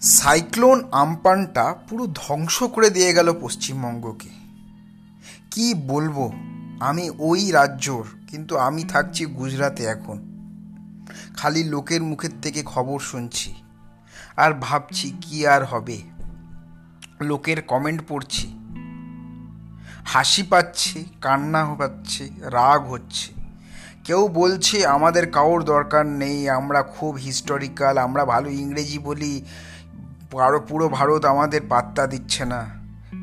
Cyclone আমপানটা পুরো ধ্বংস করে দিয়ে গেল পশ্চিমবঙ্গকে। কি বলব? আমি ওই রাজ্যর, কিন্তু আমি থাকছি গুজরাতে এখন। খালি লোকের মুখের থেকে খবর শুনছি। আর ভাবছি কি আর হবে। লোকের কমেন্ট পড়ছি। হাসি পাচ্ছে, কান্না পাচ্ছে, রাগ হচ্ছে। কেউ বলছে আমাদের কাউর দরকার নেই, আমরা খুব হিস্টোরিক্যাল আমরা ভালো ইংরেজি বলি। আরও পুরো ভারত আমাদের পাত্তা দিচ্ছে না।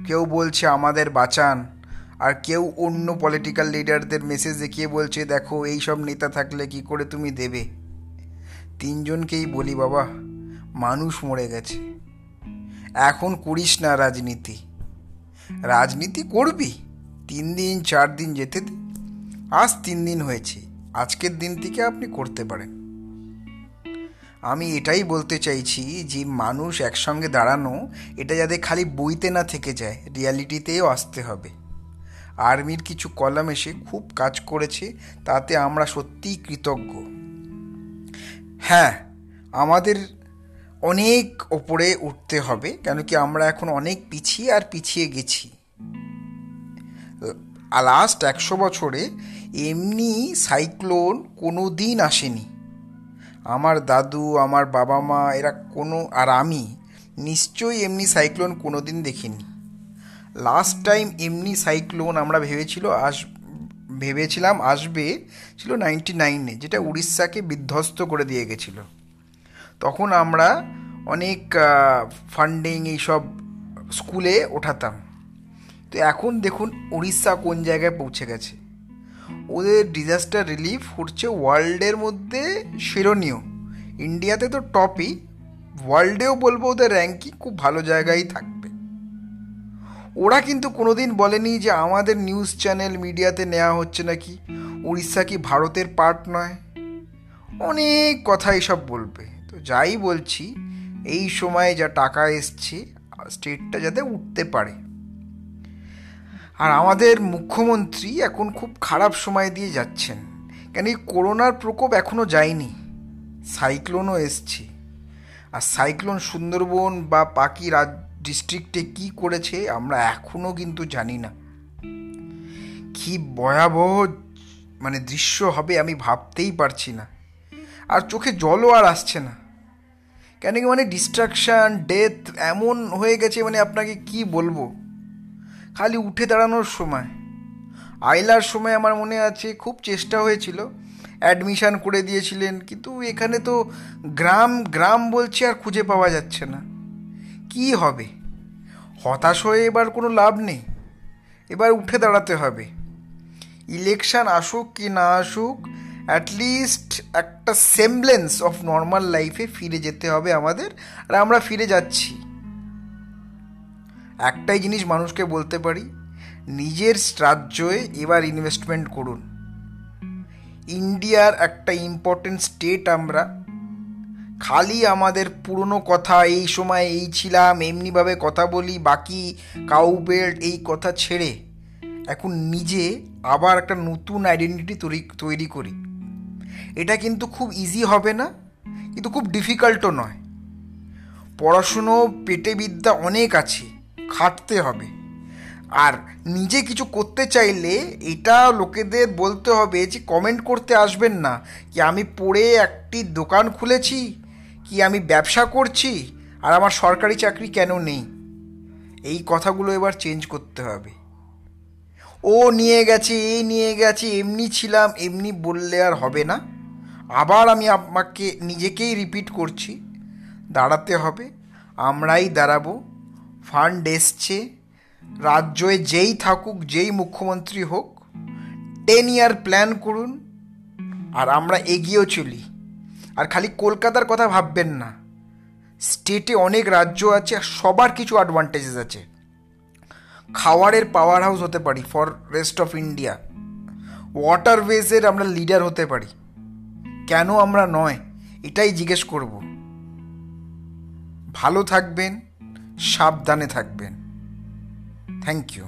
কেউ বলছে আমাদের বাঁচান, আর কেউ অন্য পলিটিক্যাল লিডারদের মেসেজ দেখিয়ে বলছে, দেখো এই সব নেতা থাকলে কি করে তুমি দেবে? তিনজনকেই বলি, বাবা, মানুষ মরে গেছে। এখন করিস না রাজনীতি। রাজনীতি করবি, তিন দিন, চার দিন যেতে আজ তিন দিন হয়েছে, আজকের দিন থেকে আপনি করতে পারেন। আমি এটাই বলতে চাইছি যে মানুষ একসঙ্গে দাঁড়ানো, এটা যাতে খালি বইতে না থেকে যায়, রিয়ালিটিতেও আসতে হবে। আর্মির কিছু কলাম এসে খুব কাজ করেছে, তাতে আমরা সত্যিই কৃতজ্ঞ। হ্যাঁ আমাদের অনেক ওপরে উঠতে হবে কেন কি আমরা এখন অনেক পিছিয়ে আর পিছিয়ে গেছি। লাস্ট একশো বছরে এমনি সাইক্লোন কোনো দিন আসেনি। আমার দাদু, আমার বাবা মা এরা কোনো, আর আমি নিশ্চয়ই এমনি সাইক্লোন কোনো দিন দেখিনি। লাস্ট টাইম এমনি সাইক্লোন আমরা ভেবেছিল, আস, ভেবেছিলাম আসবে ছিল নাইনটি নাইনে যেটা উড়িষ্যাকে বিধ্বস্ত করে দিয়ে গেছিল। তখন আমরা অনেক ফান্ডিং এইসব স্কুলে ওঠাতাম। তো এখন দেখুন, উড়িষ্যা কোন জায়গায় পৌঁছে গেছে। ওদের ডিজাস্টার রিলিফ হচ্ছে ওয়ার্ল্ডের মধ্যে শিরোনীয় ইন্ডিয়াতে তো টপই ওয়ার্ল্ডেও বলব ওদের র্যাঙ্কিং খুব ভালো জায়গায় থাকবে। ওরা কিন্তু কোনোদিন বলেনি যে আমাদের নিউজ চ্যানেল মিডিয়াতে নেওয়া হচ্ছে নাকি, উড়িষ্যা কি ভারতের পার্ট নয়? অনেক কথা এসব বলবে। তো যাই বলছি, এই সময়ে যা টাকা এসছে স্টেটটা যাতে উঠতে পারে। আর আমাদের মুখ্যমন্ত্রী এখন খুব খারাপ সময় দিয়ে যাচ্ছেন। কেন এই করোনার প্রকোপ এখনও যায়নি। সাইক্লোনও এসছে। আর সাইক্লোন সুন্দরবন বা বাকি রাজ, ডিস্ট্রিক্টে কি করেছে আমরা এখনও কিন্তু জানি না। কি ভয়াবহ মানে দৃশ্য হবে আমি ভাবতেই পারছি না। আর চোখে জলও আর আসছে না। কেন কি মানে ডিস্ট্রাকশান, ডেথ এমন হয়ে গেছে মানে আপনাকে কি বলব? খালি উঠে দাঁড়ানোর সময়। আইলার সময় আমার মনে আছে খুব চেষ্টা হয়েছিল। অ্যাডমিশান করে দিয়েছিলেন, কিন্তু এখানে তো গ্রাম গ্রাম বলছে আর খুঁজে পাওয়া যাচ্ছে না। কি হবে? হতাশ হয়ে এবার কোনো লাভ নেই। এবার উঠে দাঁড়াতে হবে। ইলেকশান আসুক কি না আসুক অ্যাটলিস্ট একটা সেমব্লেন্স অফ নর্মাল লাইফে ফিরে যেতে হবে আমাদের। আর আমরা ফিরে যাচ্ছি। একটাই জিনিস মানুষকে বলতে পারি, নিজের রাজ্যে এবার ইনভেস্টমেন্ট করুন। ইন্ডিয়ার একটা ইম্পর্টেন্ট স্টেট আমরা, খালি আমাদের পুরনো কথা, এই সময় এই ছিলাম, এমনিভাবে কথা বলি, বাকি কাউ বেল্ট এই কথা ছেড়ে, এখন নিজে আবার একটা নতুন আইডেন্টিটি তৈরি তৈরি করি। এটা কিন্তু খুব ইজি হবে না, কিন্তু খুব ডিফিকাল্টও নয়। পড়াশুনো পেটে বিদ্যা অনেক আছে। খাটতে হবে। আর নিজে কিছু করতে চাইলে এটা লোকেদের বলতে হবে যে কমেন্ট করতে আসবেন না। কি আমি পড়ে একটি দোকান খুলেছি? কি আমি ব্যবসা করছি? আর আমার সরকারি চাকরি কেন নেই? এই কথাগুলো এবার চেঞ্জ করতে হবে। ও নিয়ে গেছে এই নিয়ে গেছে, এমনি ছিলাম, এমনি বললে আর হবে না। আবার আমি আমাকে নিজেকেই রিপিট করছি। দাঁড়াতে হবে, আমরাই দাঁড়াবো। ফান্ড এসছে, রাজ্যে যেই থাকুক, যেই মুখ্যমন্ত্রী হোক টেন ইয়ার প্ল্যান করুন, আর আমরা এগিয়েও চলি। আর খালি কলকাতার কথা ভাববেন না। স্টেটে অনেক রাজ্য আছে সবার কিছু অ্যাডভান্টেজেস আছে। খাওয়ারের পাওয়ার হাউস হতে পারি ফর রেস্ট অফ ইন্ডিয়া ওয়াটারওয়েজের আমরা লিডার হতে পারি। কেন আমরা নয়? এটাই জিজ্ঞেস করব। ভালো থাকবেন। সাবধানে থাকবেন। Thank you